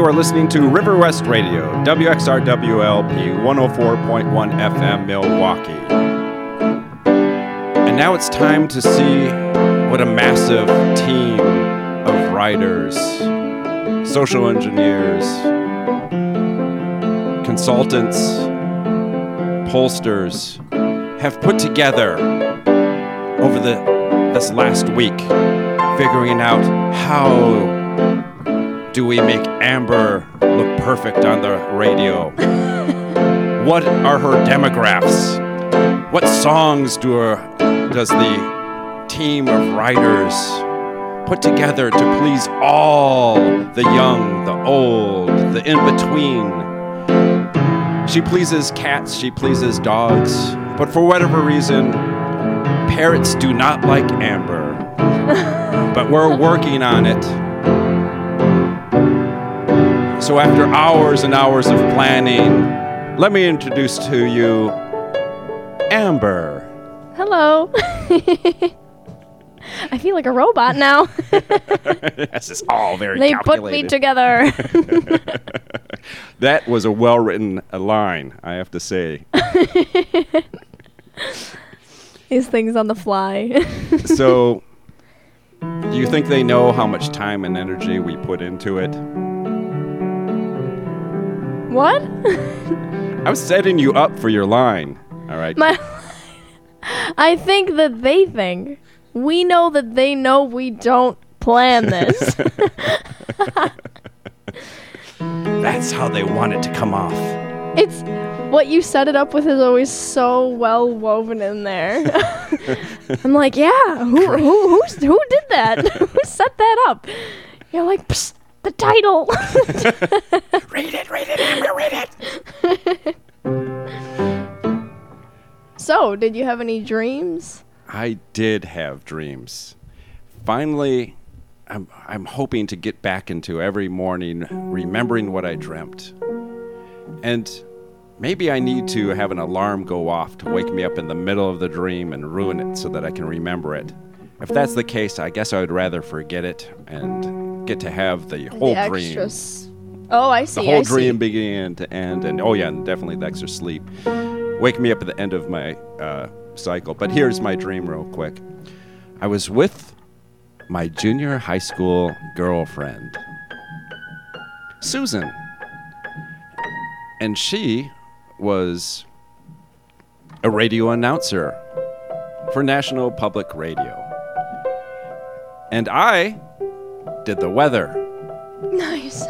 You are listening to River West Radio, WXRWLP 104.1 FM, Milwaukee. And now it's time to see what a massive team of writers, social engineers, consultants, pollsters have put together over the this last week, figuring out how do we make Amber look perfect on the radio? what are her demographics? What songs do her, does the team of writers put together to please all the young, the old, the in between? She pleases cats, she pleases dogs, but for whatever reason, parrots do not like Amber. but we're working on it. So, after hours and hours of planning, let me introduce to you Amber. Hello. I feel like a robot now. this is all very they put me together. that was a well written line, I have to say. These things on the fly. so, do you think they know how much time and energy we put into it? What? I'm setting you up for your line. All right. My I think that they think. We know that they know we don't plan this. That's how they want it to come off. it's what you set it up with is always so well woven in there. I'm like, yeah, who who who's, who did that? who set that up? You're like, Psst, the title. Read it, read it, Amber, read it. so, did you have any dreams? I did have dreams. Finally, I'm, I'm hoping to get back into every morning remembering what I dreamt. And maybe I need to have an alarm go off to wake me up in the middle of the dream and ruin it so that I can remember it. If that's the case, I guess I would rather forget it and get to have the whole the dream. extras. Oh, I see. the whole I see. dream beginning to end, and oh yeah, and definitely the extra sleep. Wake me up at the end of my uh, cycle. But here's my dream, real quick. I was with my junior high school girlfriend, Susan, and she was a radio announcer for National Public Radio, and I did the weather. Nice.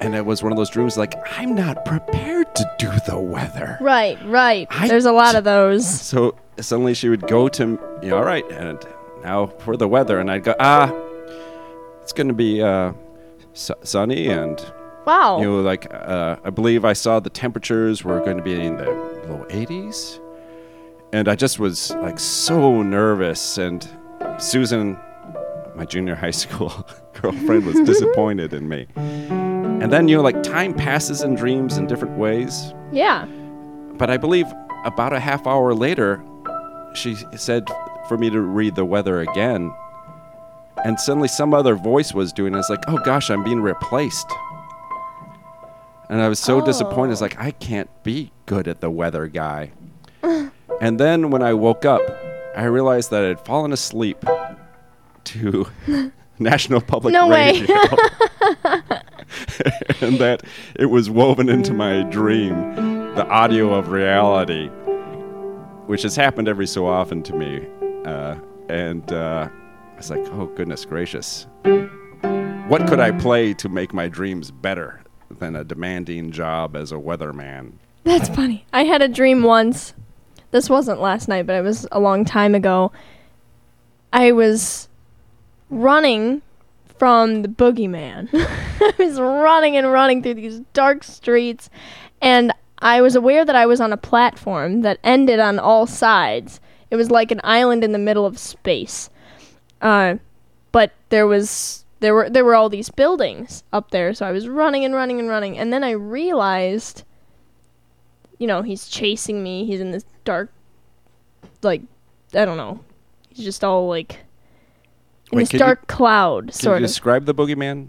And it was one of those dreams like, I'm not prepared to do the weather. Right, right. I There's a lot of those. So suddenly she would go to, you know, all right, and now for the weather. And I'd go, ah, it's going to be uh, su- sunny. And, Wow. you know, like, uh, I believe I saw the temperatures were going to be in the low 80s. And I just was like so nervous. And Susan, my junior high school girlfriend, was disappointed in me. And then, you know, like time passes in dreams in different ways. yeah. But I believe about a half hour later, she said for me to read the weather again. And suddenly some other voice was doing it. It's like, oh gosh, I'm being replaced. And I was so disappointed. It's like, I can't be good at the weather guy. and then when I woke up, I realized that I had fallen asleep to National Public No way. Radio. and that it was woven into my dream, the audio of reality, which has happened every so often to me. Uh, and uh, I was like, oh, goodness gracious. What could I play to make my dreams better than a demanding job as a weatherman? That's funny. I had a dream once. This wasn't last night, but it was a long time ago. I was running from the boogeyman. I was running and running through these dark streets, and I was aware that I was on a platform that ended on all sides. It was like an island in the middle of space. Uh, but there was there were there were all these buildings up there, so I was running and running and running, and then I realized you know, he's chasing me. He's in this dark, like, I don't know. He's just all like in Wait, this can you- dark cloud, Can sort you of. describe the boogeyman?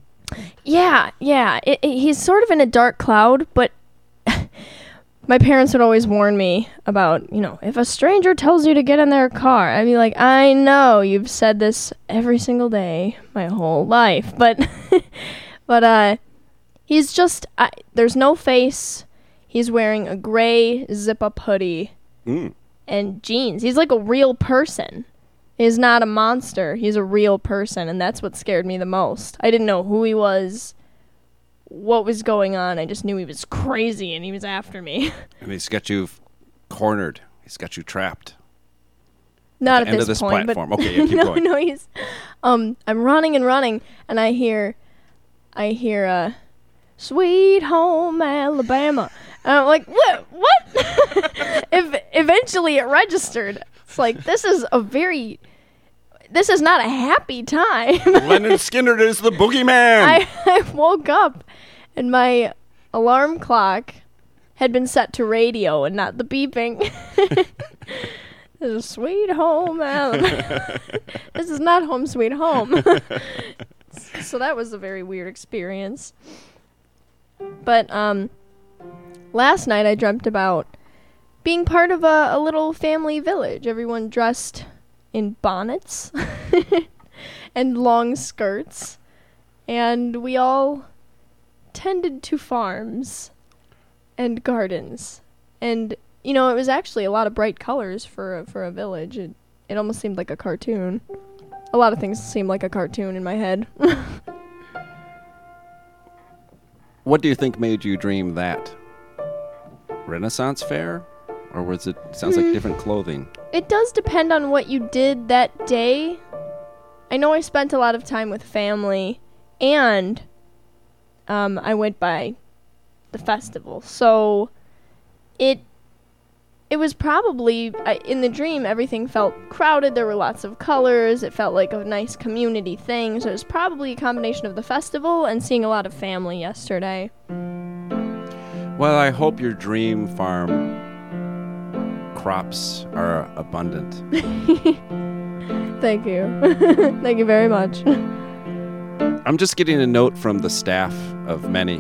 Yeah, yeah. It, it- he's sort of in a dark cloud, but my parents would always warn me about, you know, if a stranger tells you to get in their car, I'd be like, I know you've said this every single day my whole life, but but uh he's just I, there's no face. He's wearing a gray zip-up hoodie Mm. and jeans. He's like a real person. He's not a monster. He's a real person, and that's what scared me the most. I didn't know who he was, what was going on. I just knew he was crazy and he was after me. And he's got you cornered. He's got you trapped. not the at end this, of this point, platform. but Okay, yeah, keep no, going. no, he's. Um, I'm running and running, and I hear, I hear, uh, "Sweet Home Alabama," and I'm like, "What? What?" if eventually it registered. It's like this is a very, this is not a happy time. Lynyrd Skynyrd is the boogeyman. I, I woke up, and my alarm clock had been set to radio and not the beeping. This is sweet home Alabama. this is not home sweet home. so that was a very weird experience. But um last night I dreamt about being part of a, a little family village. Everyone dressed in bonnets and long skirts. And we all tended to farms and gardens. And you know, it was actually a lot of bright colors for a, for a village. It it almost seemed like a cartoon. A lot of things seemed like a cartoon in my head. what do you think made you dream that? Renaissance fair? Or was it sounds like Hmm. different clothing? it does depend on what you did that day. I know I spent a lot of time with family and um, I went by the festival. So it it was probably I, in the dream everything felt crowded there were lots of colors it felt like a nice community thing so it was probably a combination of the festival and seeing a lot of family yesterday Well, I hope your dream farm crops are abundant. thank you thank you very much I'm just getting a note from the staff of many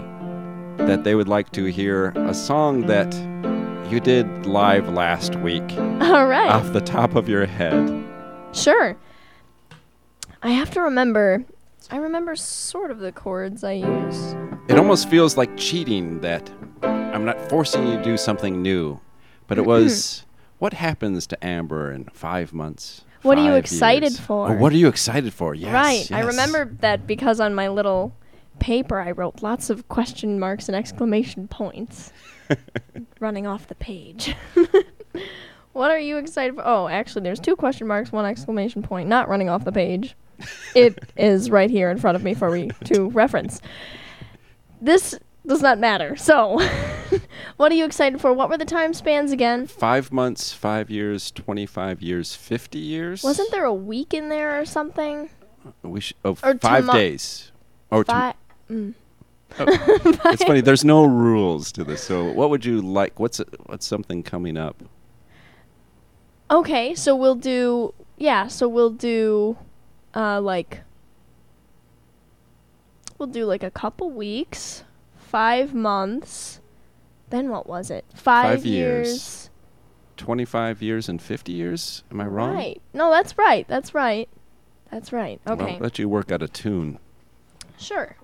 that they would like to hear a song that you did live last week all right off the top of your head. Sure. I have to remember. I remember sort of the chords I use. It almost feels like cheating that I'm not forcing you to do something new, but it was what happens to Amber in five months. What are you excited years? for? Oh, what are you excited for? Yes. right. I remember that because on my little paper I wrote lots of question marks and exclamation points running off the page. what are you excited for? Oh, actually, there's two question marks, one exclamation point, not running off the page. it is right here in front of me for me to reference. This does not matter. So, what are you excited for? What were the time spans again? Five months, five years, 25 years, 50 years? Wasn't there a week in there or something? We sh- oh, or two five mo- days. Or two. Five. Mm. It's funny. There's no rules to this. So, what would you like? What's what's something coming up? Okay, so we'll do yeah, so we'll do uh like we'll do like a couple weeks, 5 months. Then what was it? 5, Five years. years. 25 years and 50 years? Am I wrong? Right. No, that's right. That's right. That's right. Well, Okay. let you work out a tune. sure.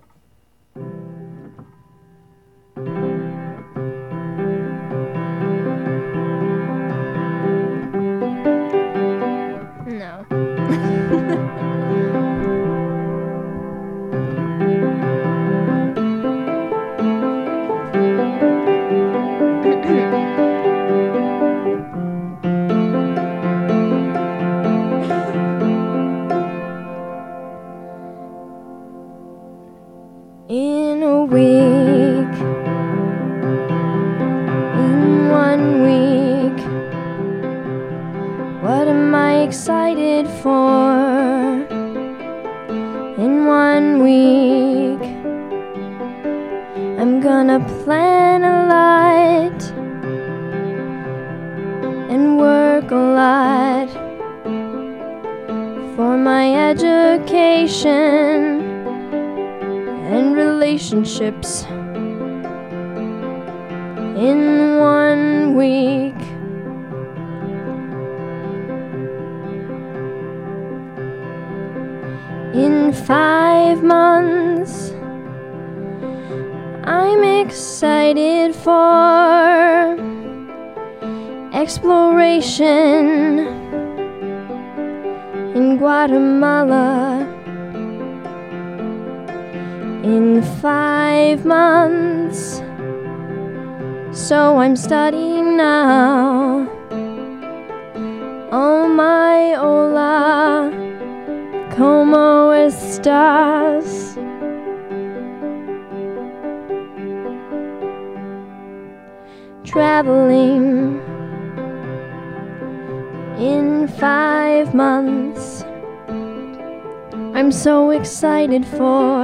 I'm so excited for.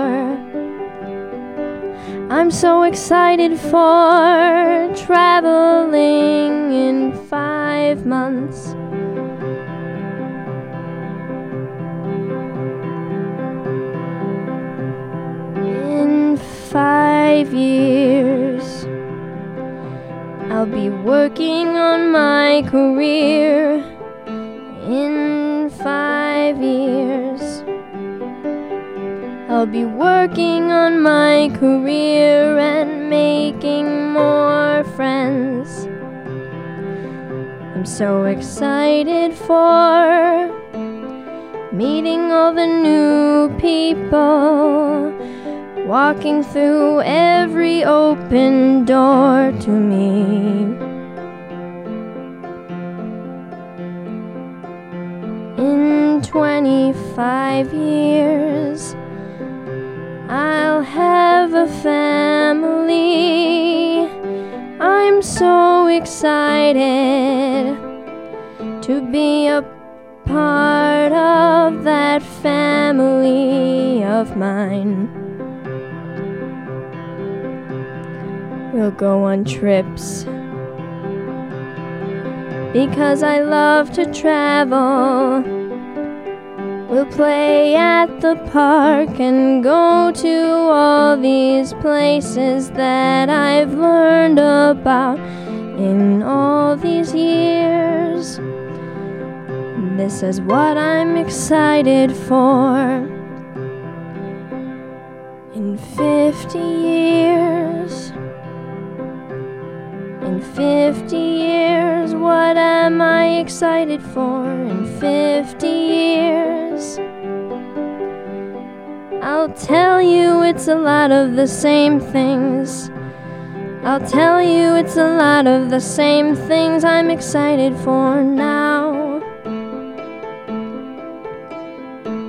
I'm so excited for traveling in five months. In five years, I'll be working on my career. In I'll be working on my career and making more friends. I'm so excited for meeting all the new people, walking through every open door to me. In 25 years, I'll have a family. I'm so excited to be a part of that family of mine. We'll go on trips because I love to travel. We'll play at the park and go to all these places that I've learned about in all these years. This is what I'm excited for. In 50 years, in 50 years, what am I excited for? In 50 years, I'll tell you it's a lot of the same things. I'll tell you it's a lot of the same things I'm excited for now.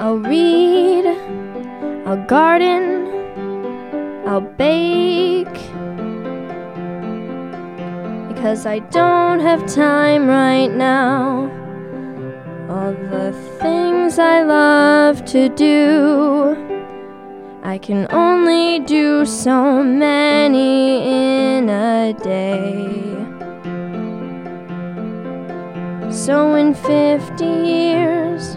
I'll read, I'll garden, I'll bake. Because I don't have time right now. All the things I love to do, I can only do so many in a day. So in 50 years,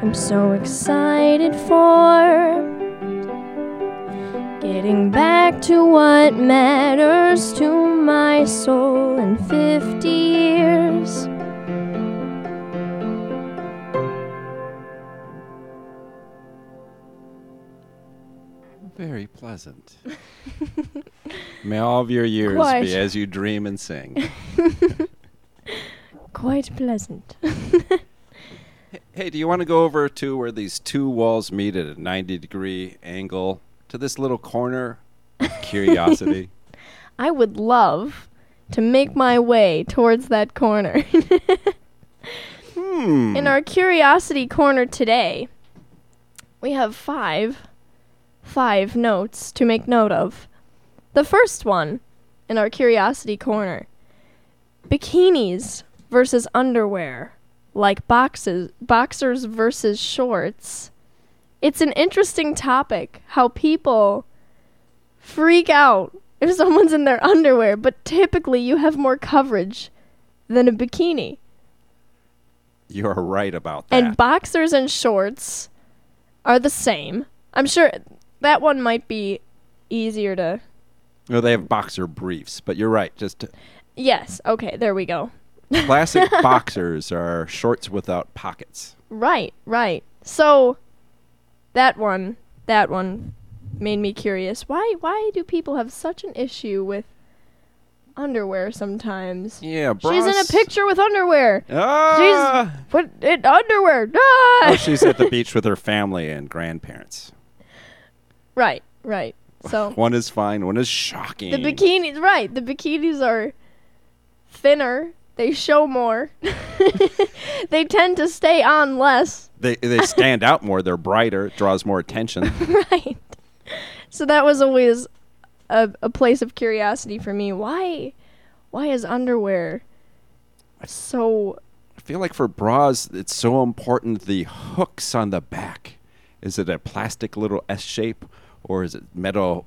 I'm so excited for getting back to what matters to my soul in 50 years. Very pleasant. May all of your years Quite. be as you dream and sing. Quite pleasant. hey, do you want to go over to where these two walls meet at a 90 degree angle to this little corner curiosity? I would love to make my way towards that corner. hmm. In our curiosity corner today, we have five five notes to make note of. The first one in our curiosity corner. Bikinis versus underwear, like boxes boxers versus shorts. It's an interesting topic how people freak out if someone's in their underwear, but typically you have more coverage than a bikini. You're right about that. And boxers and shorts are the same. I'm sure that one might be easier to. No, they have boxer briefs, but you're right. Just Yes. Okay. There we go. classic boxers are shorts without pockets. Right. Right. So that one. That one made me curious. Why? Why do people have such an issue with underwear sometimes? Yeah, bras. She's in a picture with underwear. Ah! What? It underwear. Ah! Oh, she's at the beach with her family and grandparents. Right. Right. So One is fine, one is shocking. the bikinis. Right. The bikinis are thinner. They show more. they tend to stay on less. They they stand out more. They're brighter. It draws more attention. right. So that was always a, a place of curiosity for me. Why why is underwear so I feel like for bras, it's so important the hooks on the back. Is it a plastic little S shape or is it metal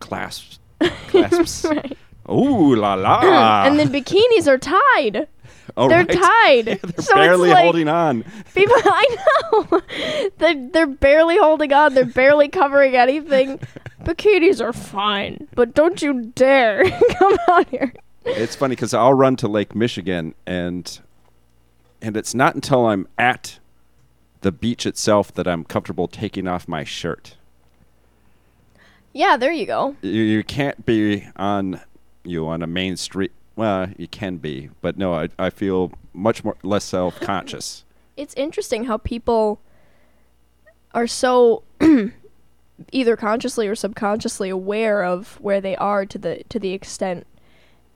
clasps? Clasps. right. Ooh la la! and then bikinis are tied. Oh, they're right. tied. they're So barely like- holding on. People I know. They're they're barely holding on, they're barely covering anything. Bikinis are fine, but don't you dare come out here. It's funny because I'll run to Lake Michigan and and it's not until I'm at the beach itself that I'm comfortable taking off my shirt. Yeah, there you go. You, you can't be on you on a main street. Well, you can be, but no, I, I feel much more less self conscious. It's interesting how people are so either consciously or subconsciously aware of where they are to the to the extent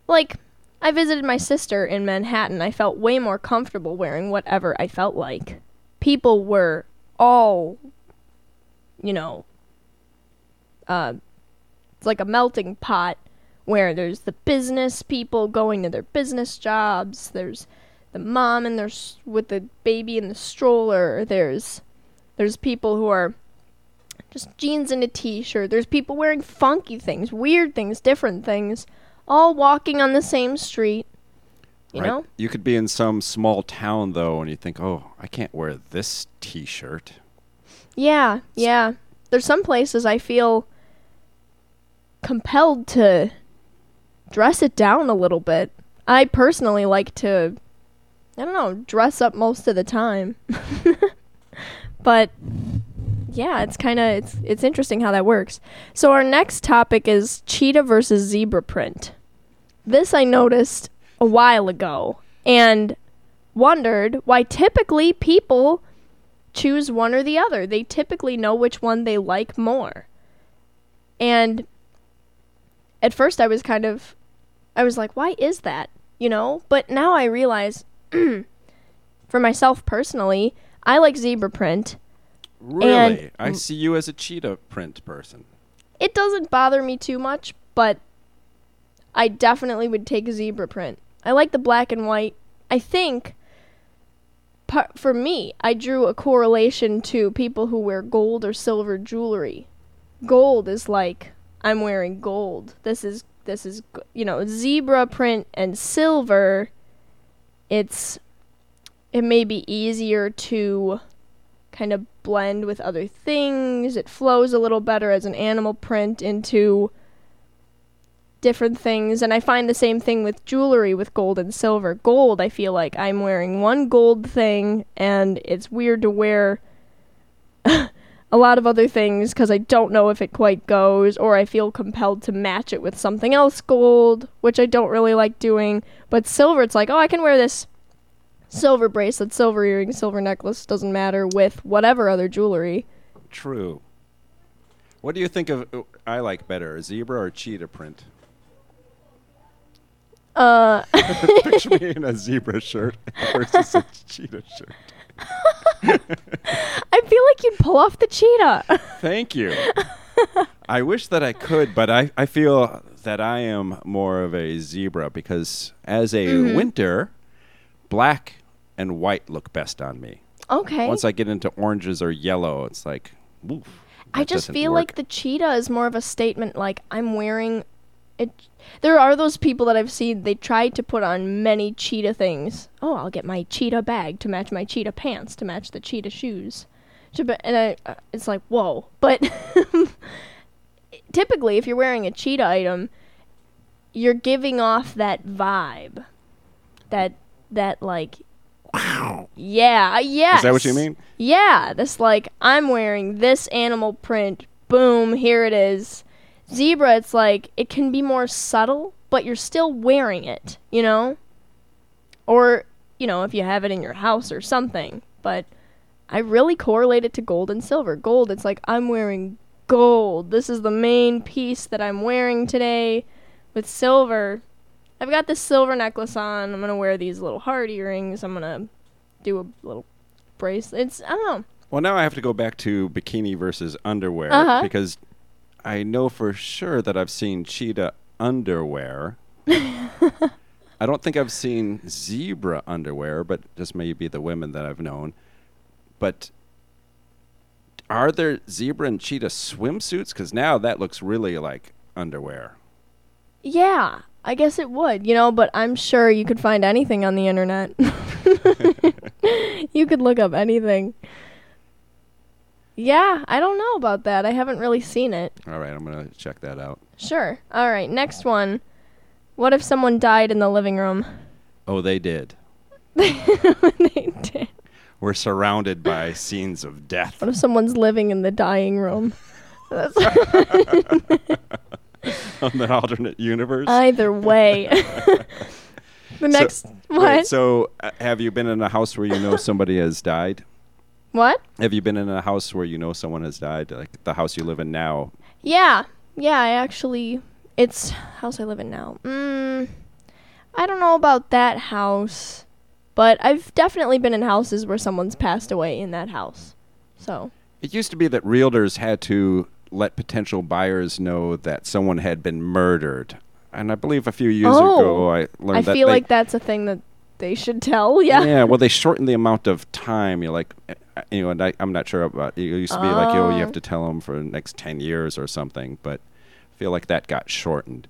like I visited my sister in Manhattan. I felt way more comfortable wearing whatever I felt like. People were all you know uh it's like a melting pot where there's the business people going to their business jobs, there's the mom and there's with the baby in the stroller. There's there's people who are just jeans and a t-shirt. There's people wearing funky things, weird things, different things, all walking on the same street. You right? know? You could be in some small town though, and you think, "Oh, I can't wear this T-shirt." Yeah, yeah. There's some places I feel compelled to dress it down a little bit. I personally like to I don't know, dress up most of the time. but yeah, it's kind of it's it's interesting how that works. So our next topic is cheetah versus zebra print. This I noticed a while ago and wondered why typically people choose one or the other. They typically know which one they like more. And at first I was kind of I was like, why is that? You know? But now I realize for myself personally, I like zebra print. Really, I see you as a cheetah print person. It doesn't bother me too much, but I definitely would take zebra print. I like the black and white. I think par- for me, I drew a correlation to people who wear gold or silver jewelry. Gold is like I'm wearing gold. This is this is you know zebra print and silver. It's it may be easier to kind of blend with other things. It flows a little better as an animal print into different things. And I find the same thing with jewelry with gold and silver. Gold, I feel like I'm wearing one gold thing, and it's weird to wear a lot of other things because I don't know if it quite goes, or I feel compelled to match it with something else gold, which I don't really like doing. But silver, it's like, oh, I can wear this silver bracelet, silver earring, silver necklace, doesn't matter, with whatever other jewelry. True. What do you think of? uh, I like better, a zebra or cheetah print? Uh, Picture me in a zebra shirt versus a cheetah shirt. I feel like you'd pull off the cheetah. Thank you. I wish that I could, but I, I feel that I am more of a zebra because as a Mm-hmm. winter, black and white look best on me. okay. Once I get into oranges or yellow, it's like, oof. I just feel work. like the cheetah is more of a statement like I'm wearing it there are those people that I've seen they try to put on many cheetah things. Oh, I'll get my cheetah bag to match my cheetah pants to match the cheetah shoes. And I, uh, it's like, whoa. But typically, if you're wearing a cheetah item, you're giving off that vibe. That that like wow. yeah, yeah. Is that what you mean? Yeah, this like I'm wearing this animal print. Boom, here it is. Zebra, it's like it can be more subtle, but you're still wearing it, you know? Or, you know, if you have it in your house or something. But I really correlate it to gold and silver. Gold, it's like I'm wearing gold. This is the main piece that I'm wearing today. With silver, I've got this silver necklace on. I'm gonna wear these little heart earrings. I'm gonna do a little bracelet. It's I don't know. Well, now I have to go back to bikini versus underwear Uh-huh. because I know for sure that I've seen cheetah underwear. I don't think I've seen zebra underwear, but just maybe the women that I've known. But are there zebra and cheetah swimsuits? Because now that looks really like underwear. Yeah, I guess it would, you know, but I'm sure you could find anything on the internet. you could look up anything. Yeah, I don't know about that. I haven't really seen it. All right, I'm gonna check that out. Sure. All right, next one. What if someone died in the living room? Oh, they did. they did. We're surrounded by scenes of death. What if someone's living in the dying room? That's on the alternate universe. either way. the next what? Wait, so, uh, have you been in a house where you know somebody has died? What? Have you been in a house where you know someone has died, like the house you live in now? Yeah, yeah. I actually, it's house I live in now. Mm, I don't know about that house, but I've definitely been in houses where someone's passed away in that house. So It used to be that realtors had to let potential buyers know that someone had been murdered, and I believe a few years Oh, ago I learned I that feel like that's a thing that they should tell. Yeah. yeah, well, they shortened the amount of time. You're like, you know, and I, I'm not sure about. It used to be like, oh, you have to tell them for the next ten years or something, but I feel like that got shortened.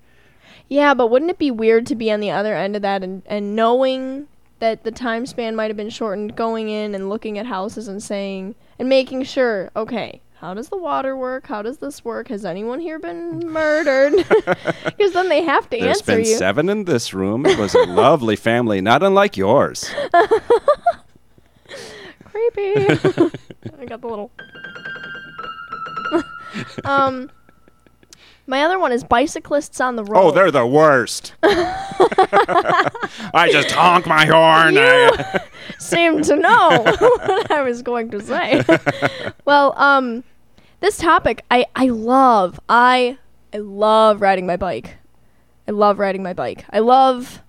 Yeah, but wouldn't it be weird to be on the other end of that and, and knowing that the time span might have been shortened, going in and looking at houses and saying, and making sure, okay, how does the water work? How does this work? Has anyone here been murdered? Because then they have to There's answer been you. seven in this room. It was a lovely family, not unlike yours. Creepy. I got the little. um, my other one is bicyclists on the road. Oh, they're the worst. I just honk my horn. You seem to know what I was going to say. well, um, this topic I I love. I I love riding my bike. I love riding my bike. I love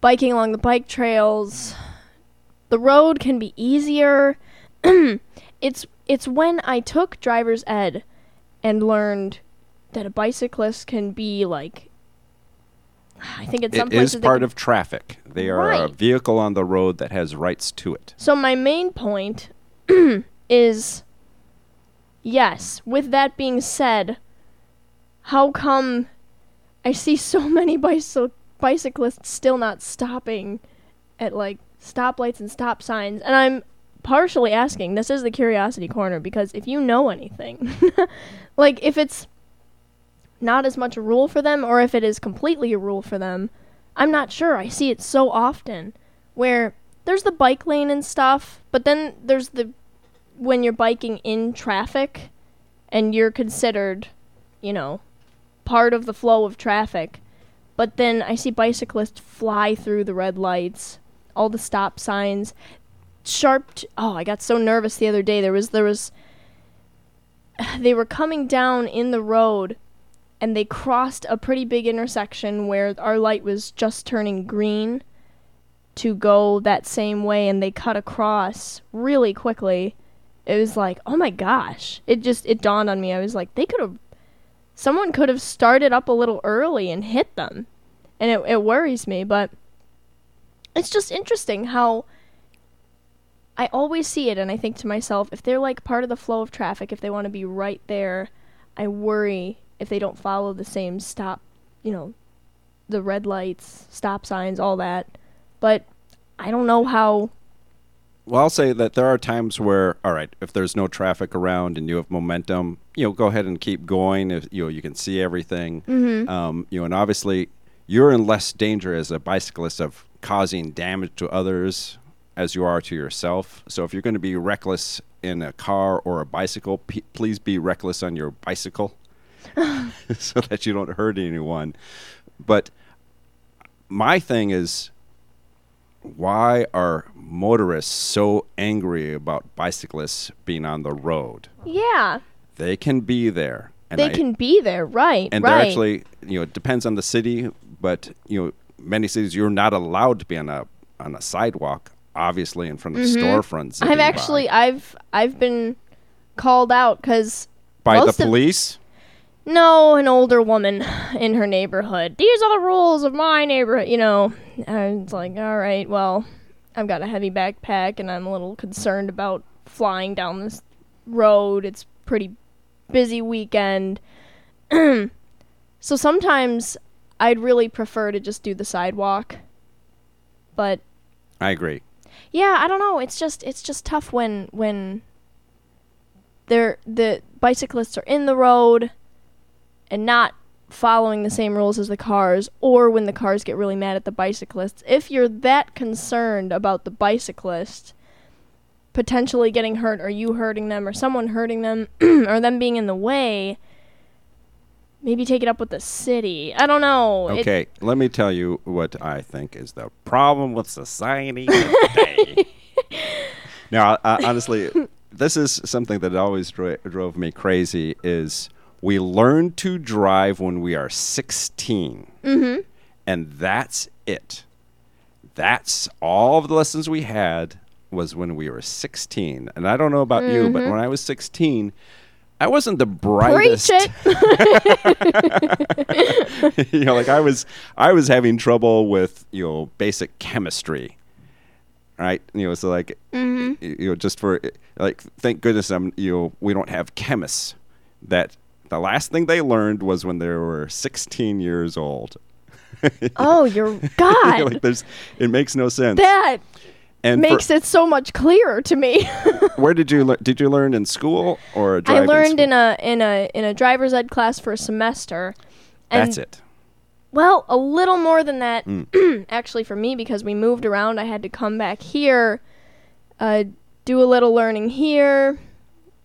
biking along the bike trails. The road can be easier. it's it's when I took driver's ed and learned that a bicyclist can be like I think in some It places is part of traffic. They are a vehicle on the road that has rights to it. So my main point is yes, with that being said, how come I see so many bicy- bicyclists still not stopping at like stoplights and stop signs? And I'm partially asking, this is the curiosity corner because if you know anything, like if it's not as much a rule for them or if it is completely a rule for them, I'm not sure. I see it so often where there's the bike lane and stuff, but then there's the when you're biking in traffic and you're considered, you know, part of the flow of traffic. But then I see bicyclists fly through the red lights, all the stop signs, sharp. T- oh, I got so nervous the other day. There was there was they were coming down in the road and they crossed a pretty big intersection where our light was just turning green to go that same way and they cut across really quickly. It was like, oh my gosh. It just it dawned on me. I was like, they could have someone could have started up a little early and hit them. And it it worries me, but it's just interesting how I always see it and I think to myself, if they're like part of the flow of traffic, if they want to be right there, I worry if they don't follow the same stop, you know, the red lights, stop signs, all that. But I don't know how Well, I'll say that there are times where, all right, if there's no traffic around and you have momentum, you know, go ahead and keep going. If you know you can see everything, um, you know, and obviously you're in less danger as a bicyclist of causing damage to others as you are to yourself. So if you're going to be reckless in a car or a bicycle, p- please be reckless on your bicycle, so that you don't hurt anyone. But my thing is why are motorists so angry about bicyclists being on the road? Yeah, They can be there. And they I- can be there, right? and right. they're actually, you know, it depends on the city, but you know, many cities you're not allowed to be on a on a sidewalk, obviously in front of storefronts. Mm-hmm. I've actually, by. I've, I've been called out because by the most of- police. no, an older woman in her neighborhood. These are the rules of my neighborhood. You know, and it's like, all right, well, I've got a heavy backpack and I'm a little concerned about flying down this road. It's pretty busy weekend. so sometimes I'd really prefer to just do the sidewalk. But I agree. yeah, I don't know. It's just it's just tough when when they're the bicyclists are in the road and not following the same rules as the cars or when the cars get really mad at the bicyclists. If you're that concerned about the bicyclist potentially getting hurt or you hurting them or someone hurting them or them being in the way, maybe take it up with the city. I don't know. It- Okay, let me tell you what I think is the problem with society today. now, uh, honestly, this is something that always dro- drove me crazy. Is we learn to drive when we are 16, mm-hmm. and that's it. That's all of the lessons we had was when we were 16. And I don't know about you, but when I was 16, I wasn't the brightest. You know, like I was, I was having trouble with you know basic chemistry, right? You know, so like mm-hmm. y- you know, just for like, thank goodness I'm you know we don't have chemists. That the last thing they learned was when they were 16 years old. oh, your God. like there's, it makes no sense. that and for- makes it so much clearer to me. where did you learn? Did you learn in school or a I learned school? in a in a in a driver's ed class for a semester. And That's it. Well, a little more than that Mm. actually for me because we moved around. I had to come back here, uh, do a little learning here,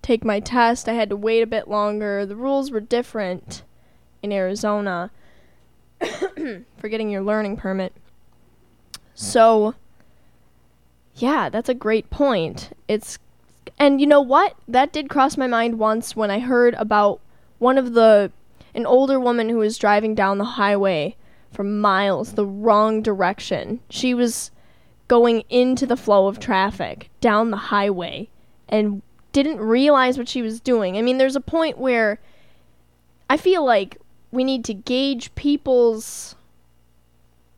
take my test. I had to wait a bit longer. The rules were different in Arizona for getting your learning permit. So, yeah, that's a great point. It's and you know what? That did cross my mind once when I heard about one of the an older woman who was driving down the highway for miles the wrong direction. She was going into the flow of traffic down the highway and didn't realize what she was doing. I mean, there's a point where I feel like we need to gauge people's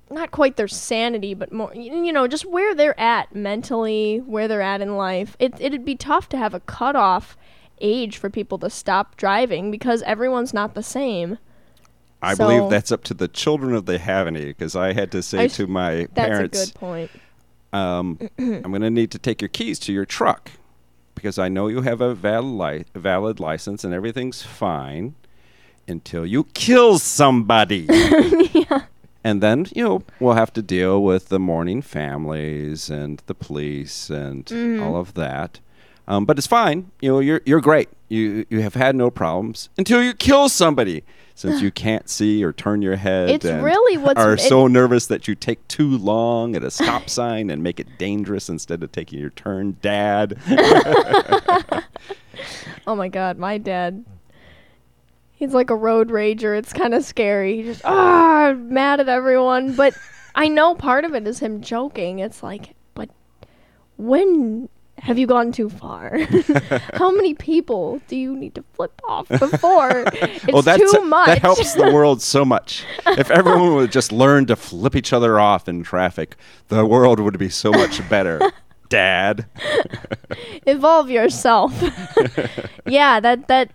not quite their sanity, but more you know, just where they're at mentally, where they're at in life. It it'd be tough to have a cutoff age for people to stop driving because everyone's not the same. I so- believe that's up to the children if they have any. Because I had to say I to my parents, That's a good point. um, I'm going to need to take your keys to your truck because I know you have a valid, li- valid license and everything's fine until you kill somebody. And then, you know, we'll have to deal with the mourning families and the police and all of that. Um, but it's fine. You know, you're you're great. You you have had no problems until you kill somebody. Since you can't see or turn your head, It's and really what's- are it- so nervous that you take too long at a stop sign and make it dangerous instead of taking your turn, Dad. Oh my god, my dad. He's like a road rager. It's kind of scary. He just ah mad at everyone, but I know part of it is him joking. It's like, but when have you gone too far? How many people do you need to flip off before it's well, that's, too much? that helps the world so much. If everyone would just learn to flip each other off in traffic, the world would be so much better. Dad. Evolve yourself. yeah, that that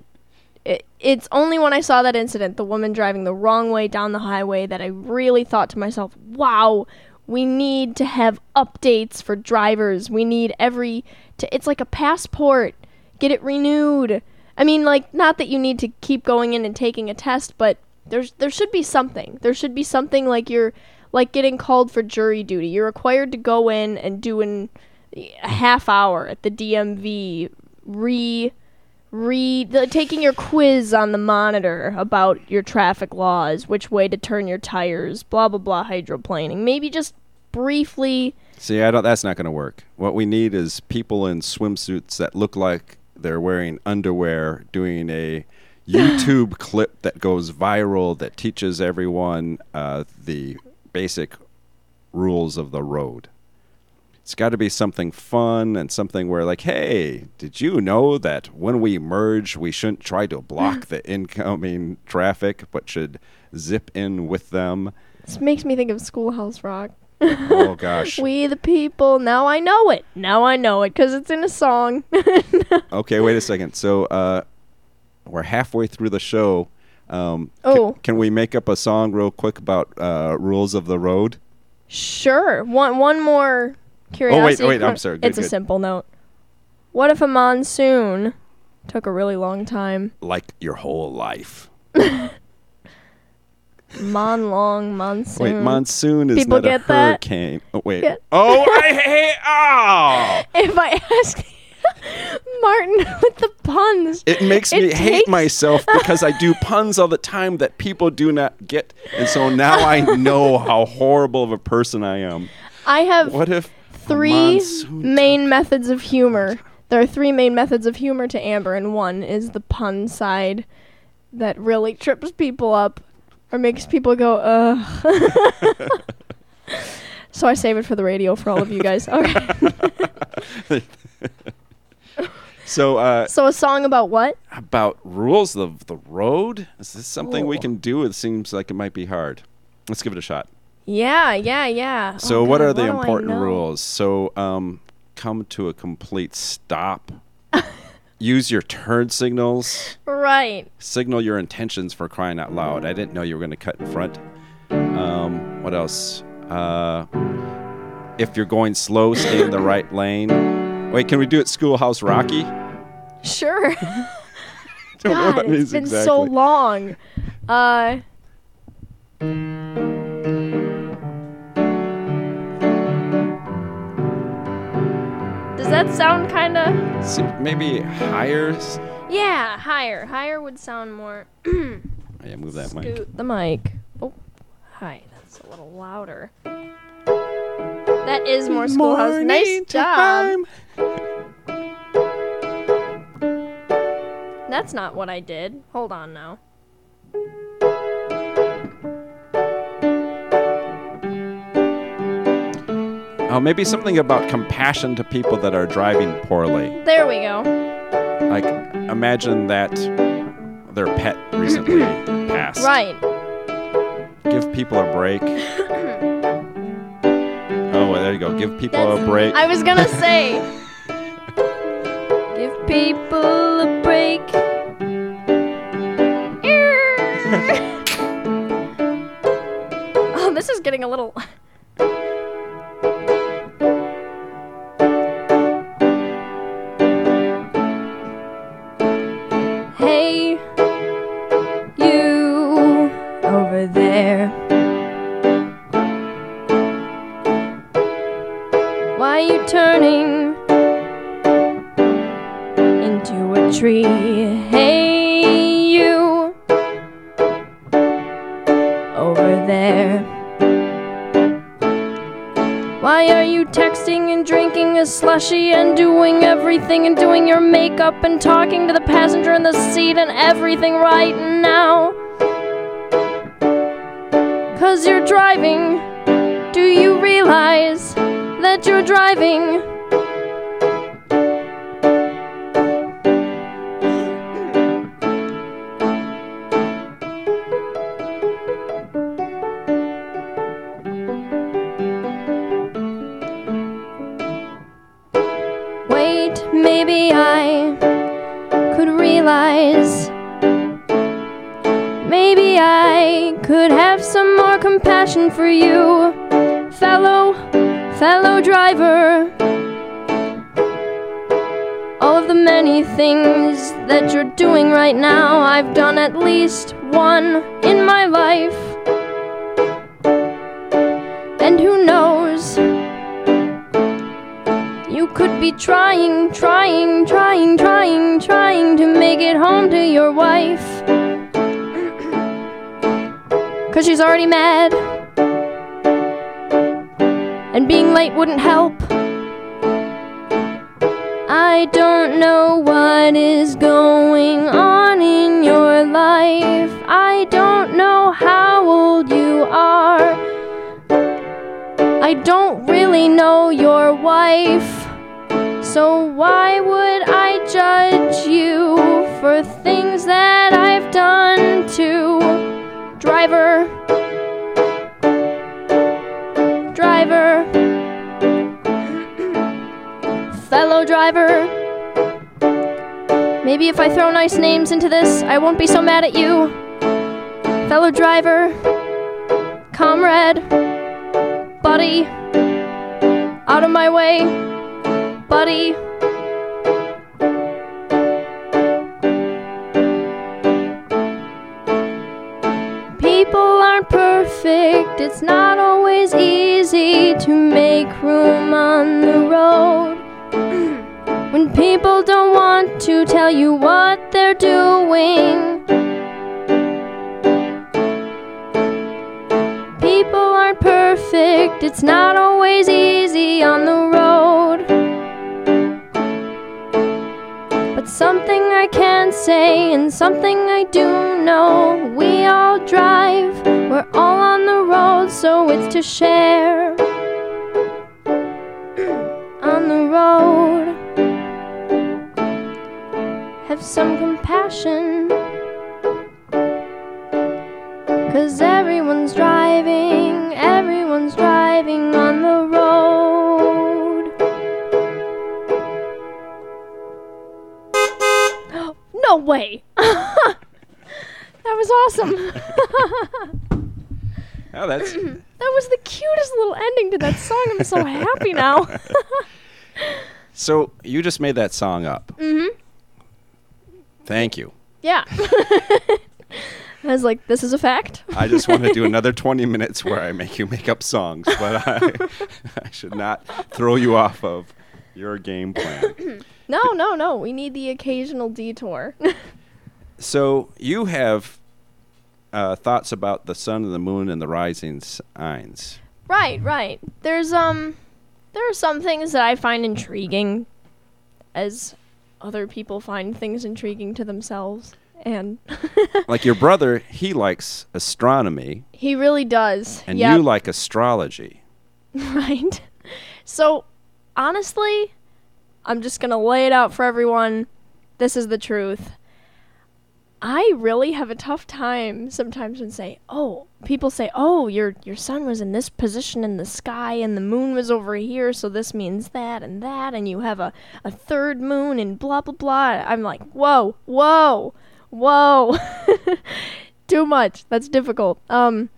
it, it's only when I saw that incident, the woman driving the wrong way down the highway, that I really thought to myself, "Wow, We need to have updates for drivers. We need every to it's like a passport. Get it renewed. I mean like not that you need to keep going in and taking a test, but there's there should be something. There should be something like you're like getting called for jury duty. You're required to go in and do an a half hour at the DMV re re the, taking your quiz on the monitor about your traffic laws, which way to turn your tires, blah blah blah hydroplaning. Maybe just briefly See, I don't. That's not going to work. What we need is people in swimsuits that look like they're wearing underwear, doing a YouTube clip that goes viral that teaches everyone uh, the basic rules of the road. It's got to be something fun and something where, like, hey, did you know that when we merge, we shouldn't try to block the incoming traffic, but should zip in with them? this makes me think of Schoolhouse Rock. Oh gosh. We the people. Now I know it. Now I know it because it's in a song. Okay, wait a second. So uh, we're halfway through the show. Um, Oh. can we make up a song real quick about uh, rules of the road? Sure. One one more Oh, curiosity. Oh, wait, wait, I'm sorry. Good, it's a simple note. What if a monsoon took a really long time? Like your whole life. Mon long monsoon. Wait, monsoon is People not a get that? hurricane. Oh wait. Get- Oh, I hate. Oh, If I ask Martin with the puns, it makes It me hate myself because I do puns all the time that people do not get, and so now I know how horrible of a person I am. I have What if a three main methods of humor. There are three main methods of humor to Amber, and one is the pun side that really trips people up or makes people go, ugh. so I save it for the radio for all of you guys. Okay. So, uh, So a song about what? about rules of the road? Is this something we can do? It seems like it might be hard. Let's give it a shot. Yeah, yeah, yeah. So, Oh, what God, are the important rules? So, um, come to a complete stop. Use your turn signals. Right. Signal your intentions for crying out loud. I didn't know you were going to cut in front. Um, what else? Uh, if you're going slow, stay in the right lane. Wait, can we do it Schoolhouse Rocky? Sure. Don't know what God, it's been exactly. so long. Uh. That sound kind of? Maybe higher. Yeah, higher. Higher would sound more. Oh, yeah, move that mic. Scoot the mic. Oh, hi. That's a little louder. That is more schoolhouse. Nice job. time. That's not what I did. Hold on now. Oh, maybe something about compassion to people that are driving poorly. There we go. Like, imagine that their pet recently passed. Right. Give people a break. oh, well, there you go. Give people a break. I was gonna say. Give people a break. And doing your makeup and talking to the passenger in the seat and everything right now? Cause you're driving. Do you realize that you're driving? Cause she's already mad. And being late wouldn't help. I don't know what is going on in your life. I don't know how old you are. I don't really know your wife. So why would I judge you for things that I've done to driver? Driver. Fellow driver. Maybe if I throw nice names into this, I won't be so mad at you. Fellow driver. Comrade. Buddy. Out of my way. Buddy. Perfect, it's not always easy to make room on the road. when people don't want to tell you what they're doing. People aren't perfect, it's not always easy on the road. Something I can't say and something I do know. We all drive, we're all on the road, so it's to share. on the road, have some compassion. Cause everyone's driving, No way! that was awesome. Oh, that's that was the cutest little ending to that song. I'm so happy now. so. You just made that song up. mm-hmm. Thank you. Yeah. I was like, this is a fact. I just want to do another 20 minutes where I make you make up songs, but I, I should not throw you off of your game plan. No, no, no. We need the occasional detour. So you have uh, thoughts about the sun and the moon and the rising signs. right, right. There's um there are some things that I find intriguing as other people find things intriguing to themselves. And Like your brother, he likes astronomy, he really does. and Yep. you like astrology. right? So, honestly, I'm just going to lay it out for everyone. This is the truth. I really have a tough time sometimes when say, "Oh, people say, "Oh, your your sun was in this position in the sky and the moon was over here, so this means that and that and you have a a third moon and blah blah blah." I'm like, "Whoa, whoa. Whoa." Too much. That's difficult. Um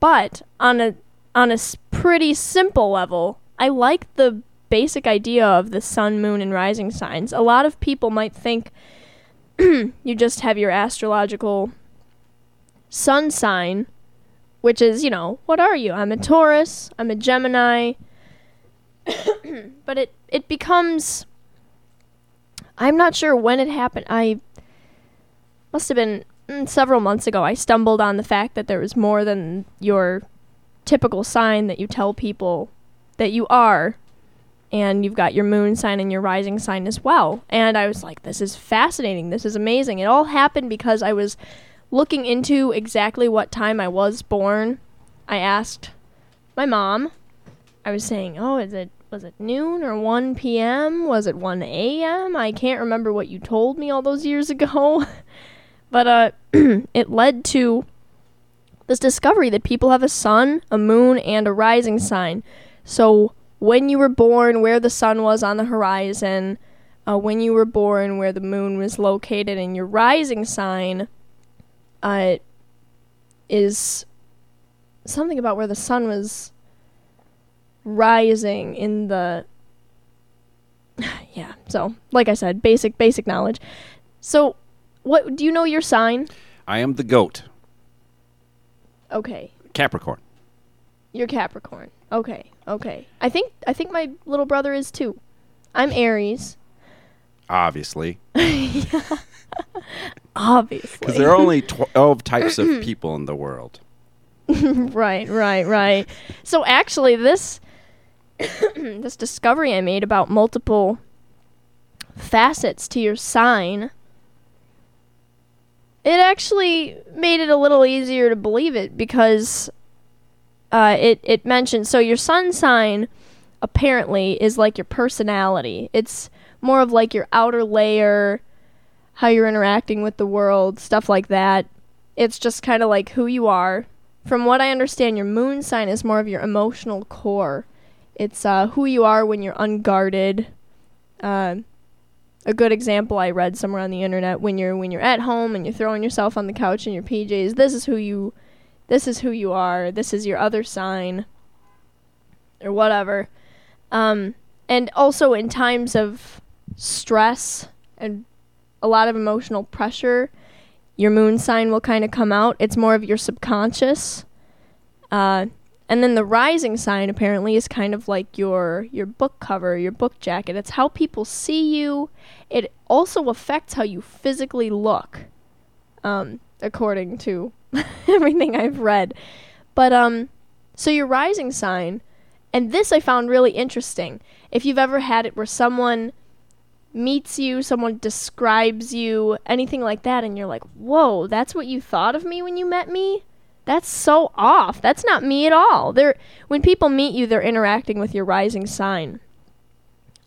but on a on a pretty simple level, I like the basic idea of the sun, moon, and rising signs. A lot of people might think you just have your astrological sun sign, which is, you know, what are you? I'm a Taurus, I'm a Gemini. but it it becomes I'm not sure when it happened. I must have been mm, several months ago. I stumbled on the fact that there was more than your typical sign that you tell people that you are and you've got your moon sign and your rising sign as well. And I was like, this is fascinating. This is amazing. It all happened because I was looking into exactly what time I was born. I asked my mom. I was saying, "Oh, is it was it noon or 1 p.m.? Was it 1 a.m.? I can't remember what you told me all those years ago." but uh it led to this discovery that people have a sun, a moon, and a rising sign. So when you were born, where the sun was on the horizon, uh, when you were born, where the moon was located, and your rising sign uh, is something about where the sun was rising in the yeah. So, like I said, basic basic knowledge. So, what do you know your sign? I am the goat, Okay. Capricorn. You're Capricorn. Okay. Okay. I think I think my little brother is too. I'm Aries. Obviously, Obviously. because there are only 12 types of people in the world. right, right, right. So actually this this discovery I made about multiple facets to your sign it actually made it a little easier to believe it because uh, it it mentioned so your sun sign apparently is like your personality. It's more of like your outer layer, how you're interacting with the world, stuff like that. It's just kind of like who you are. From what I understand, your moon sign is more of your emotional core. It's uh, who you are when you're unguarded. Uh, a good example I read somewhere on the internet when you're when you're at home and you're throwing yourself on the couch in your PJs. This is who you, this is who you are. This is your other sign, or whatever. Um, and also in times of stress and a lot of emotional pressure, your moon sign will kind of come out. It's more of your subconscious. Uh, and then the rising sign apparently is kind of like your your book cover, your book jacket. It's how people see you. It also affects how you physically look. Um, according to everything I've read. But um so your rising sign and this I found really interesting. If you've ever had it where someone meets you, someone describes you, anything like that and you're like, "Whoa, that's what you thought of me when you met me?" That's so off. That's not me at all. They're when people meet you, they're interacting with your rising sign.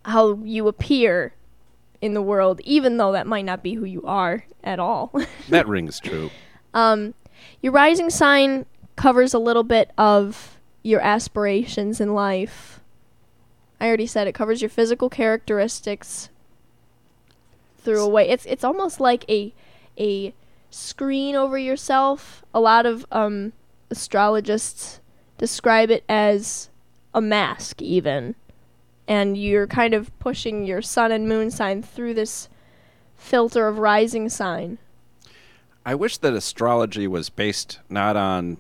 How you appear in the world, even though that might not be who you are at all. That rings true. um, your rising sign covers a little bit of your aspirations in life. I already said it covers your physical characteristics through a way. It's it's almost like a a screen over yourself. A lot of um, astrologists describe it as a mask, even. And you're kind of pushing your sun and moon sign through this filter of rising sign. I wish that astrology was based not on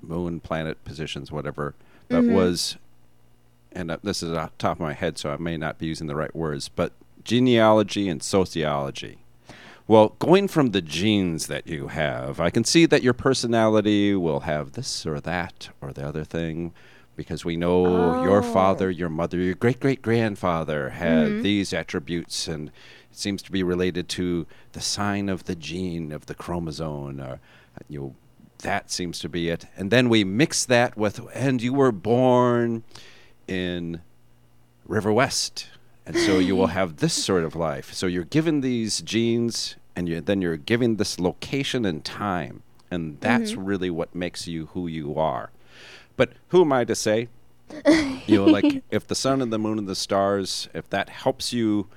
moon, planet positions, whatever, but Mhm. was, and uh, this is off the top of my head, so I may not be using the right words, but genealogy and sociology. Well, going from the genes that you have, I can see that your personality will have this or that or the other thing because we know your Oh. father, your mother, your great great grandfather had Mhm. these attributes and it seems to be related to the sign of the gene of the chromosome or you know that seems to be it. And then we mix that with and you were born in River West. And so you will have this sort of life. So you're given these genes and you then you're given this location and time. And that's really what makes you who you are. But who am I to say? you know, like if the sun and the moon and the stars, if that helps you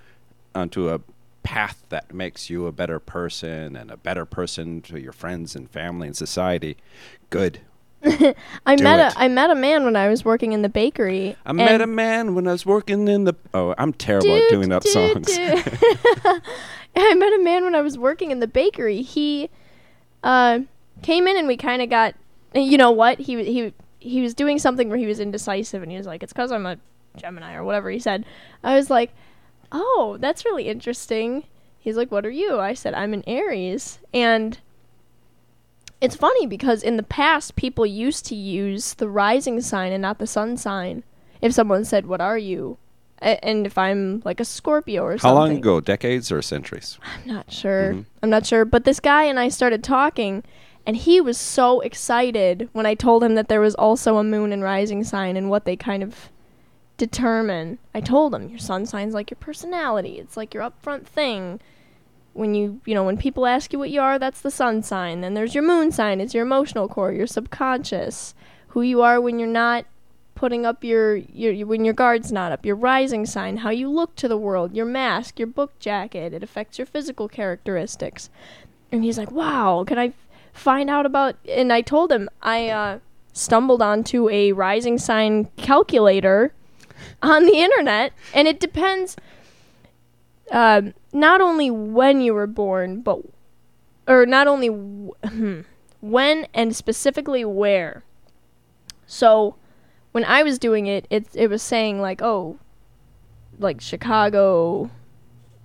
onto a path that makes you a better person and a better person to your friends and family and society, good. I Do met it. a I met a man when I was working in the bakery. I met a man when I was working in the. Oh, I'm terrible at doing up songs. I met a man when I was working in the bakery. He uh, came in and we kind of got. You know what? He he he was doing something where he was indecisive, and he was like, "It's because I'm a Gemini or whatever." He said. I was like, "Oh, that's really interesting." He's like, "What are you?" I said, "I'm an Aries," and it's funny because in the past people used to use the rising sign and not the sun sign. If someone said, "What are you?" A- and if I'm like a Scorpio or How something. How long ago? Decades or centuries? I'm not sure. Mhm. I'm not sure. But this guy and I started talking, and he was so excited when I told him that there was also a moon and rising sign and what they kind of determine. I told him your sun sign's like your personality. It's like your upfront thing. When you, you know, when people ask you what you are, that's the sun sign. Then there's your moon sign. It's your emotional core, your subconscious, who you are when you're not putting up your, your, when your guard's not up, your rising sign, how you look to the world, your mask, your book jacket. It affects your physical characteristics. And he's like, "Wow, can I find out about?" And I told him I uh, stumbled onto a rising sign calculator on the internet, and it depends uh, not only when you were born, but or not only w- hmm, when and specifically where. So when I was doing it, it it was saying like, oh, like Chicago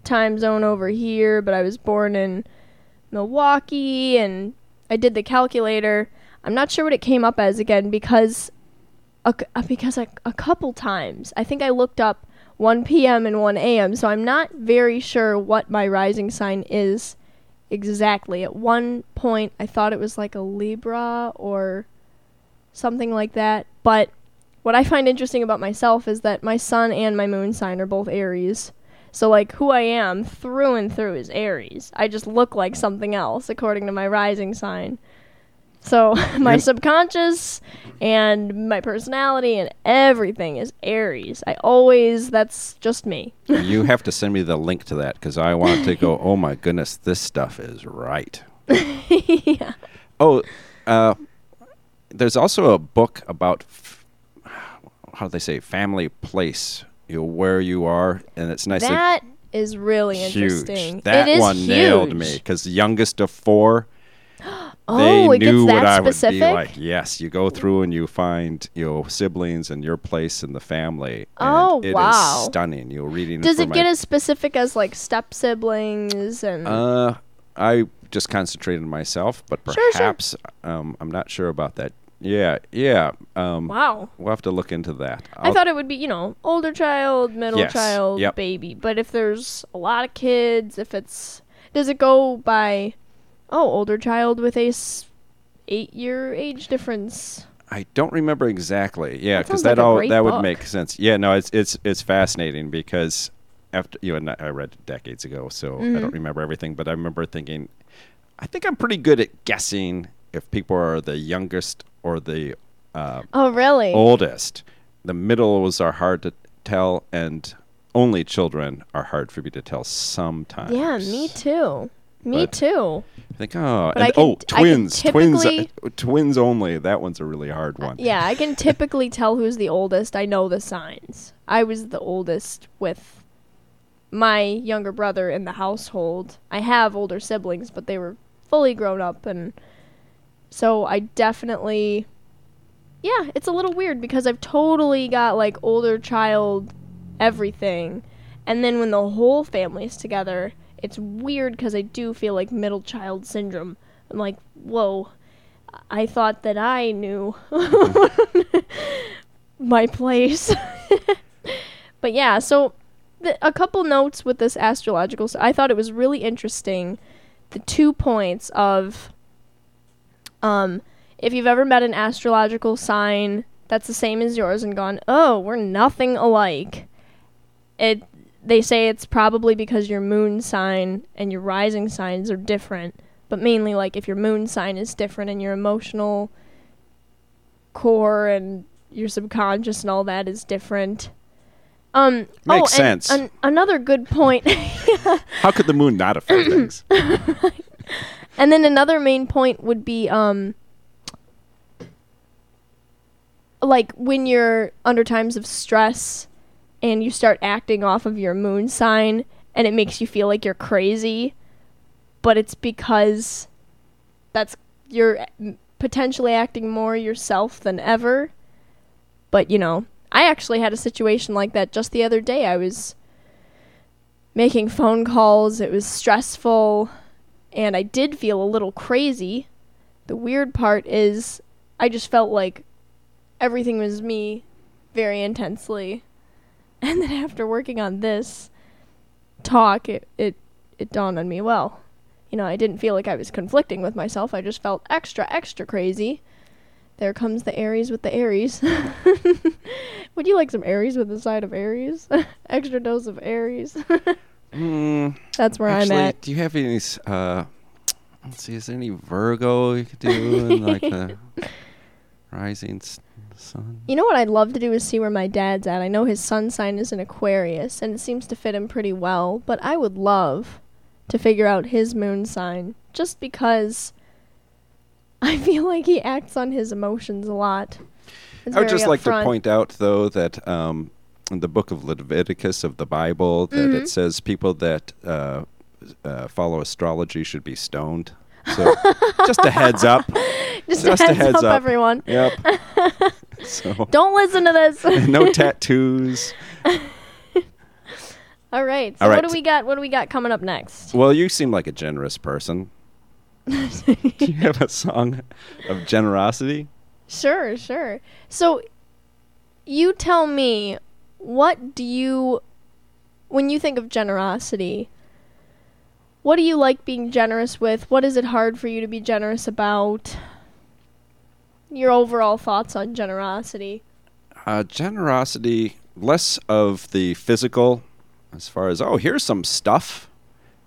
time zone over here, but I was born in Milwaukee and I did the calculator. I'm not sure what it came up as again because a, uh, because a, a couple times I think I looked up 1 p.m. and 1 a.m. So I'm not very sure what my rising sign is exactly. At one point I thought it was like a Libra or something like that, but what I find interesting about myself is that my sun and my moon sign are both Aries. So like who I am through and through is Aries. I just look like something else according to my rising sign. So my subconscious and my personality and everything is Aries. I always that's just me. you have to send me the link to that because I want to go. Oh my goodness, this stuff is right. yeah. Oh, uh, there's also a book about f- how do they say family place. You know, where you are, and it's nice. That is really huge. interesting. That it is one nailed me because the youngest of four. Oh, they it knew gets what that I specific. would be like. Yes, you go through and you find your know siblings and your place in the family. and Oh, it is wow. stunning. You're reading. Does it my- get as specific as like step siblings and Uh, I just concentrated on myself, but Sure, sure. perhaps um, I'm not sure about that. Yeah, yeah. Um, wow? We'll have to look into that. I I'll- thought it would be, you know, older child, middle Yes, child, yep. baby. But if there's a lot of kids, if it's does it go by oh, older child with a s- 8-year age difference? I don't remember exactly. Yeah, because that a all that would make sense. Yeah, no, it's it's it's fascinating because after you know, and I read it decades ago, so I Mm-hmm. don't remember everything, but I remember thinking, I think I'm pretty good at guessing if people are the youngest or the uh, Oh, really? oldest. The middles are hard to tell, and only children are hard for me to tell sometimes. yeah, me too. Me But- too. I think, oh, and, I can- oh, twins, twins, uh, twins only. That one's a really hard one. Yeah, I can typically tell who's the oldest. I know the signs. I was the oldest with my younger brother in the household. I have older siblings, but they were fully grown up and so I definitely Yeah, it's a little weird because I've totally got like older child everything. And then when the whole family's together, it's weird cuz I do feel like middle child syndrome. I'm like, "Whoa, I thought that I knew my place. but yeah, so a couple notes with this astrological. I thought it was really interesting. The two points of, um, if you've ever met an astrological sign that's the same as yours and gone, oh, we're nothing alike. It they say it's probably because your moon sign and your rising signs are different, but mainly like if your moon sign is different and your emotional core and your subconscious and all that is different. Um, Makes oh, and sense. an- another good point. How could the moon not affect things? And then another main point would be um like when you're under times of stress and you start acting off of your moon sign and it makes you feel like you're crazy, but it's because that's you're potentially acting more yourself than ever. But you know, I actually had a situation like that just the other day. I was making phone calls, it was stressful and I did feel a little crazy. The weird part is I just felt like everything was me very intensely. And then after working on this talk, it, it it dawned on me, well, you know, I didn't feel like I was conflicting with myself. I just felt extra extra crazy. There comes the Aries with the Aries. Would you like some Aries with the side of Aries? extra dose of Aries. Mm, That's where actually, I'm at. do you have any? Uh, let's see. Is there any Virgo you could do in like the rising s- sun? You know what I'd love to do is see where my dad's at. I know his sun sign is an Aquarius, and it seems to fit him pretty well, but I would love to figure out his moon sign just because I feel like he acts on his emotions a lot. It's I would just like to point out, though, that um, in the book of Leviticus of the Bible, that Mm-hmm. it says people that uh, uh, follow astrology should be stoned. So, just a heads up. Just, just a a heads, heads up, up. everyone. Yep. so, Don't listen to this. no tattoos. All right. So All what do we got? What do we got coming up next? Well, you seem like a generous person. Do you have a song of generosity? Sure, sure. So you tell me what do you when you think of generosity what do you like being generous with? What is it hard for you to be generous about? Your overall thoughts on generosity. Uh, generosity, less of the physical, as far as oh, here's some stuff,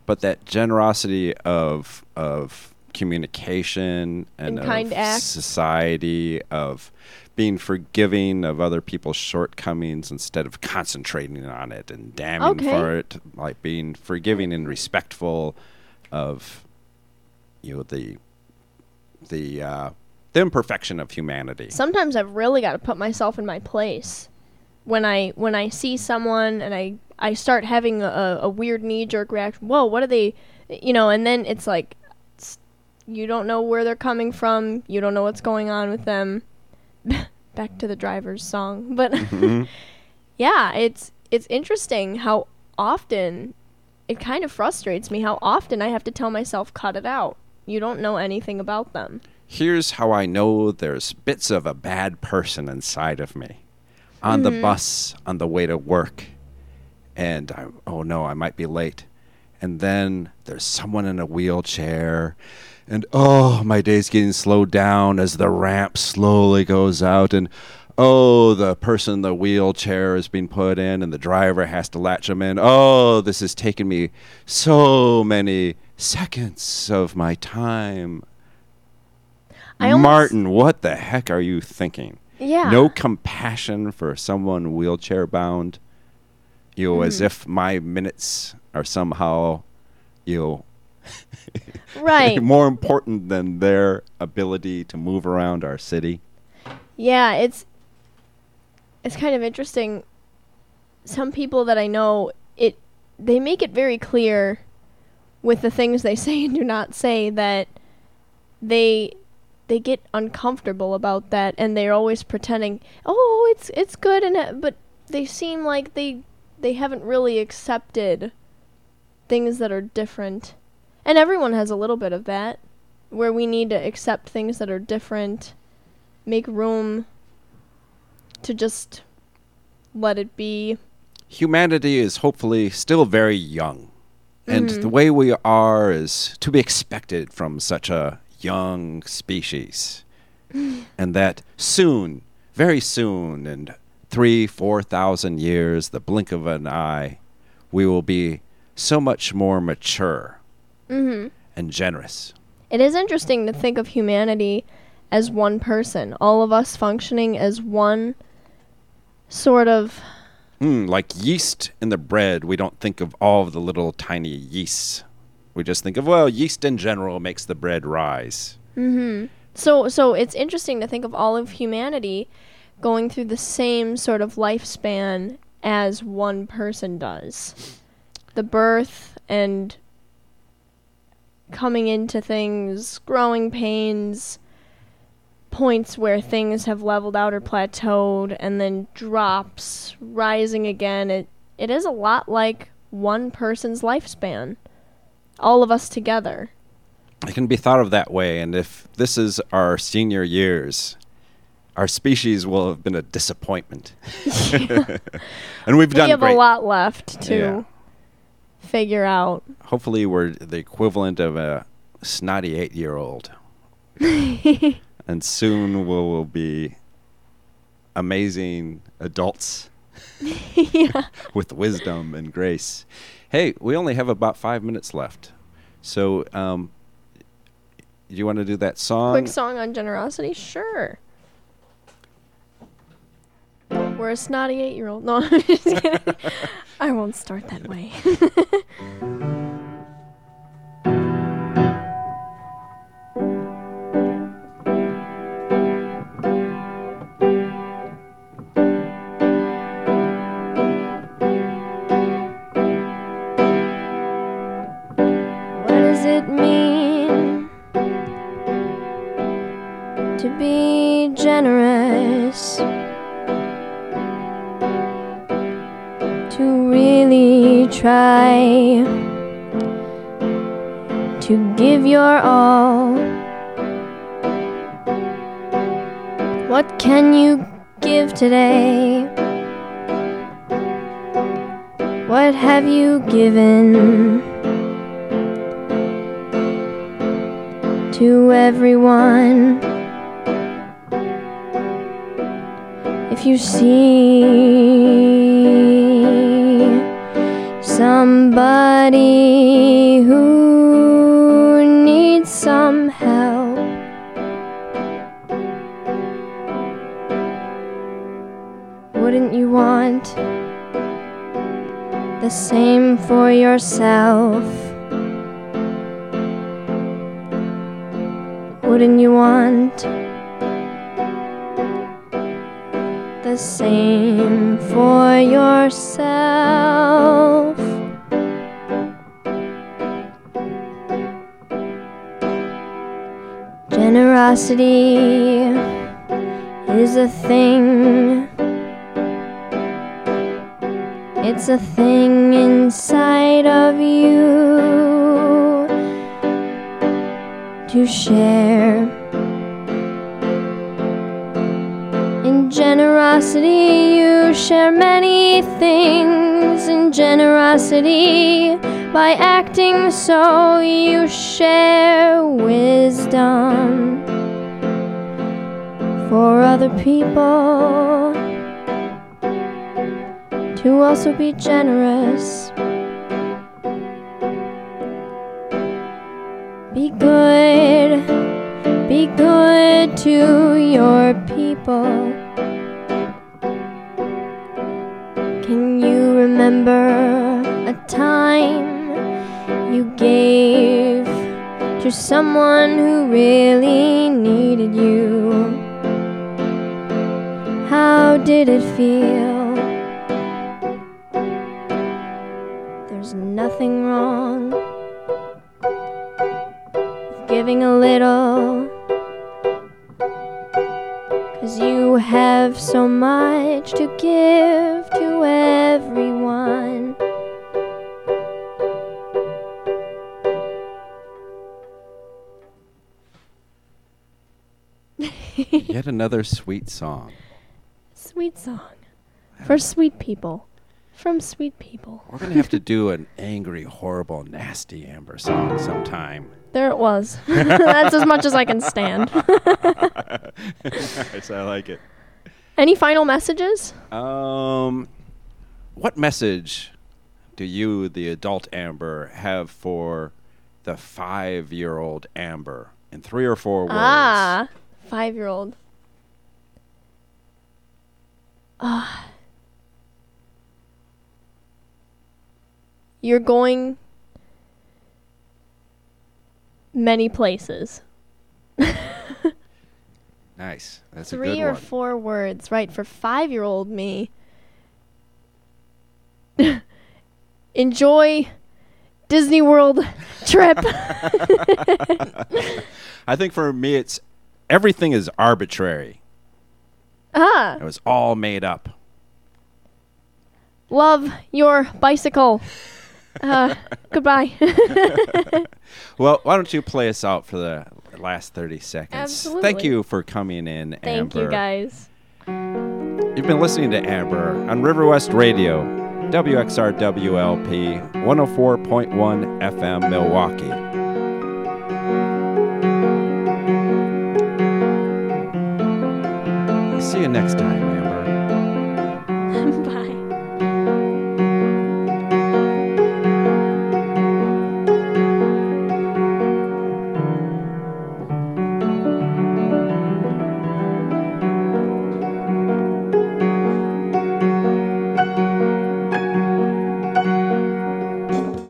but that generosity of of communication and, And kind of acts. society of being forgiving of other people's shortcomings instead of concentrating on it and damning Okay. for it, like being forgiving and respectful of you know the the uh, the imperfection of humanity. Sometimes I've really got to put myself in my place. When I when I see someone and I I start having a, a weird knee jerk reaction. Whoa, what are they? You know, and then it's like it's, you don't know where they're coming from. You don't know what's going on with them. Back to the driver's song, but Mhm. yeah, it's it's interesting how often it kind of frustrates me how often I have to tell myself cut it out. You don't know anything about them. Here's how I know there's bits of a bad person inside of me. On the bus, on the way to work, and I, oh no, I might be late. And then there's someone in a wheelchair, and oh, my day's getting slowed down as the ramp slowly goes out, and oh, the person in the wheelchair is being put in, and the driver has to latch them in. Oh, this is taking me so many seconds of my time. I Martin, what the heck are you thinking? Yeah. No compassion for someone wheelchair bound. You know, as Mm-hmm. if my minutes are somehow, you know, Right. more important than their ability to move around our city. Yeah, it's it's kind of interesting. Some people that I know, it they make it very clear with the things they say and do not say that they they get uncomfortable about that and they're always pretending, "Oh, it's it's good and it, but they seem like they they haven't really accepted things that are different. And everyone has a little bit of that where we need to accept things that are different make room to just let it be. Humanity is hopefully still very young. And Mm-hmm. the way we are is to be expected from such a young species. and that soon, very soon, in three, four thousand years, the blink of an eye, we will be so much more mature hmm and generous. It is interesting to think of humanity as one person, all of us functioning as one sort of. Mm, like yeast in the bread, we don't think of all of the little tiny yeasts. We just think of, well, yeast in general makes the bread rise. hmm So, so it's interesting to think of all of humanity going through the same sort of lifespan as one person does. The birth and coming into things, growing pains, points where things have leveled out or plateaued, and then drops, rising again. It it is a lot like one person's lifespan. All of us together. It can be thought of that way, and if this is our senior years, our species will have been a disappointment. and we've done we have great. a lot left too. Yeah. Figure out. Hopefully, we're the equivalent of a snotty eight year old. and soon we will be amazing adults yeah. with wisdom and grace. Hey, we only have about five minutes left. So, um, do you want to do that song? Quick song on generosity? Sure. Mm. We're a snotty eight year old. No, I'm just kidding. I won't start that way. today? What have you given to everyone? If you see somebody who the same for yourself? Wouldn't you want the same for yourself? Generosity is a thing. It's a thing inside of you to share. In generosity, you share many things. In generosity, by acting so, you share wisdom for other people to also be generous. Be good, be good to your people. Can you remember a time you gave to someone who really needed you? How did it feel? Nothing wrong with giving a little. Cause you have so much to give to everyone. Yet another sweet song. Sweet song. For sweet people. From sweet people. We're gonna have to do an angry, horrible, nasty Amber song sometime. There it was. That's as much as I can stand. nice, I like it. Any final messages? Um, what message do you, the adult Amber, have for the five-year-old Amber in three or four words? Ah, five year old. You're going many places. Nice. That's a Three good or one. four words, right? For five year old me. Enjoy Disney World trip. I think for me, it's everything is arbitrary. ah, It was all made up. love your bicycle. Uh, goodbye. Well, why don't you play us out for the last 30 seconds? Thank you for coming in, Thank Amber. Thank you guys. You've been listening to Amber on River West Radio, WXRWLP 104.1 FM Milwaukee. See you next time.